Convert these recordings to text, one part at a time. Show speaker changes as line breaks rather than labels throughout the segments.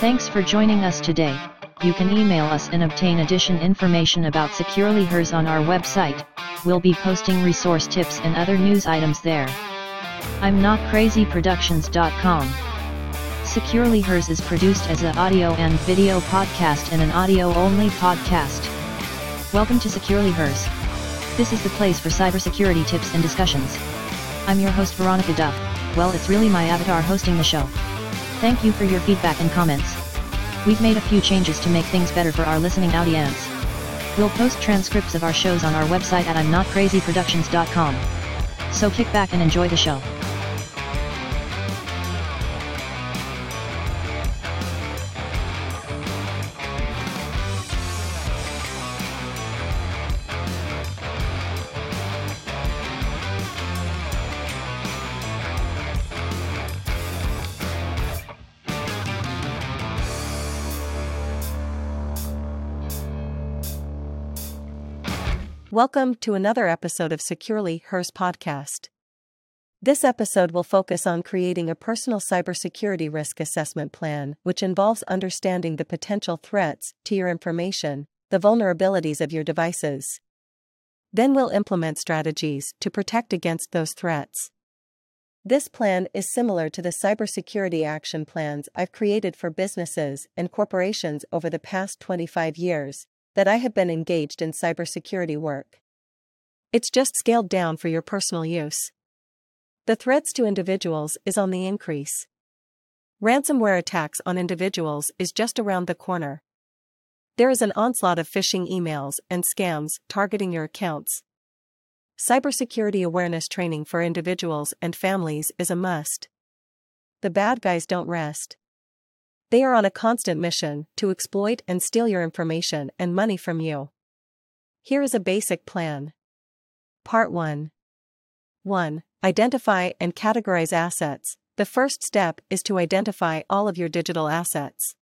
Thanks for joining us today. You can email us and obtain additional information about Securely Hers on our website. We'll be posting resource tips and other news items there. I'm notcrazyproductions.com. Securely Hers is produced as an audio and video podcast and an audio-only podcast. Welcome to Securely Hers. This is the place for cybersecurity tips and discussions. I'm your host Veronica Duff. Well, it's really my avatar hosting the show. Thank you for your feedback and comments. We've made a few changes to make things better for our listening audience. We'll post transcripts of our shows on our website at I'mNotCrazyProductions.com. So kick back and enjoy the show.
Welcome to another episode of Securely Hers podcast. This episode will focus on creating a personal cybersecurity risk assessment plan, which involves understanding the potential threats to your information, the vulnerabilities of your devices. Then we'll implement strategies to protect against those threats. This plan is similar to the cybersecurity action plans I've created for businesses and corporations over the past 25 years, that I have been engaged in cybersecurity work. It's just scaled down for your personal use. The threats to individuals is on the increase. Ransomware attacks on individuals is just around the corner. There is an onslaught of phishing emails and scams targeting your accounts. Cybersecurity awareness training for individuals and families is a must. The bad guys don't rest. They are on a constant mission to exploit and steal your information and money from you. Here is a basic plan. Part 1 1. Identify and categorize assets. The first step is to identify all of your digital assets.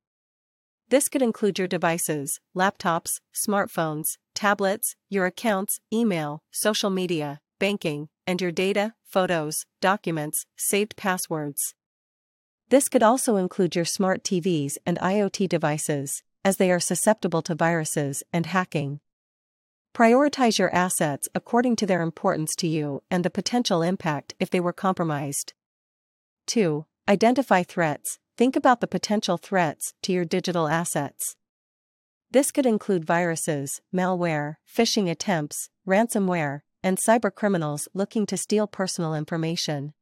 This could include your devices, laptops, smartphones, tablets, your accounts, email, social media, banking, and your data, photos, documents, saved passwords. This could also include your smart TVs and IoT devices, as they are susceptible to viruses and hacking. Prioritize your assets according to their importance to you and the potential impact if they were compromised. 2. Identify threats. Think about the potential threats to your digital assets. This could include viruses, malware, phishing attempts, ransomware, and cybercriminals looking to steal personal information.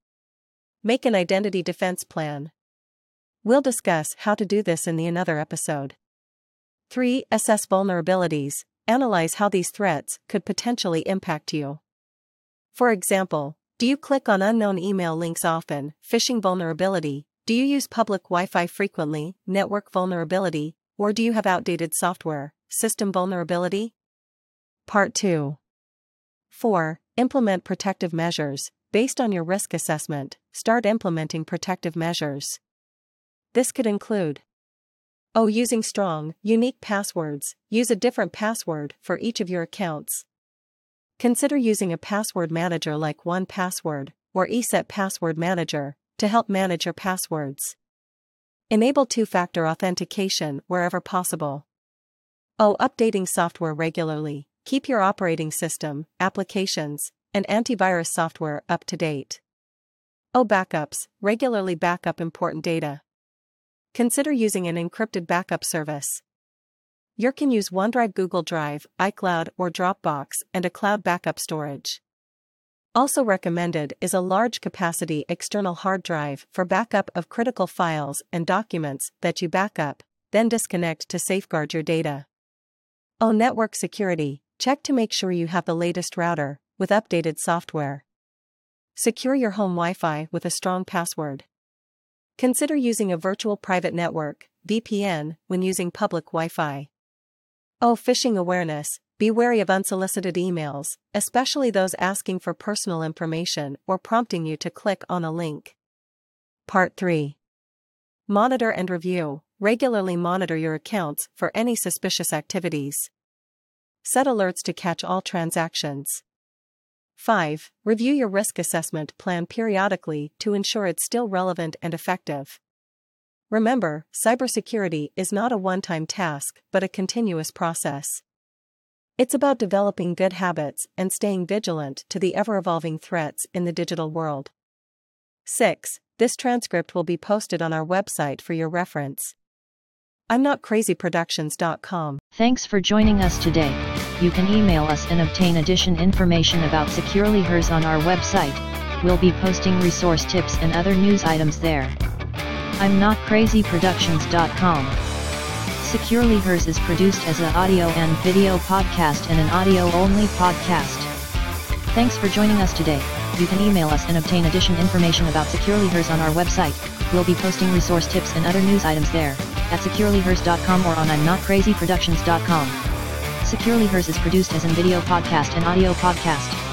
Make an identity defense plan. We'll discuss how to do this in the another episode. 3. Assess vulnerabilities. Analyze how these threats could potentially impact you. For example, do you click on unknown email links often? Phishing vulnerability. Do you use public Wi Fi frequently? Network vulnerability. Or do you have outdated software? System vulnerability? Part 2. 4. Implement protective measures. Based on your risk assessment, start implementing protective measures. This could include Oh, using strong, unique passwords, use a different password for each of your accounts. Consider using a password manager like 1Password or ESET Password Manager to help manage your passwords. Enable two factor authentication wherever possible. Oh, updating software regularly. Keep your operating system, applications, and antivirus software up to date. Oh, backups. Regularly backup important data. Consider using an encrypted backup service. You can use OneDrive, Google Drive, iCloud, or Dropbox and a cloud backup storage. Also recommended is a large capacity external hard drive for backup of critical files and documents that you backup, then disconnect to safeguard your data. Oh, network security, check to make sure you have the latest router with updated software. Secure your home Wi Fi with a strong password. Consider using a virtual private network, VPN, when using public Wi Fi. Oh, phishing awareness be wary of unsolicited emails, especially those asking for personal information or prompting you to click on a link. Part 3 Monitor and review. Regularly monitor your accounts for any suspicious activities. Set alerts to catch all transactions. 5. Review your risk assessment plan periodically to ensure it's still relevant and effective. Remember, cybersecurity is not a one time task, but a continuous process. It's about developing good habits and staying vigilant to the ever evolving threats in the digital world. 6. This transcript will be posted on our website for your reference. I'm not crazyproductions.com.
Thanks for joining us today. You can email us and obtain addition information about Securely Hers on our website. We'll be posting resource tips and other news items there. I'm not crazyproductions.com. Securely Hers is produced as an audio and video podcast and an audio-only podcast. Thanks for joining us today. You can email us and obtain additional information about Securely Hers on our website. We'll be posting resource tips and other news items there, at securelyhers.com or on I'm Not Crazy Securely Hers is produced as an video podcast and audio podcast.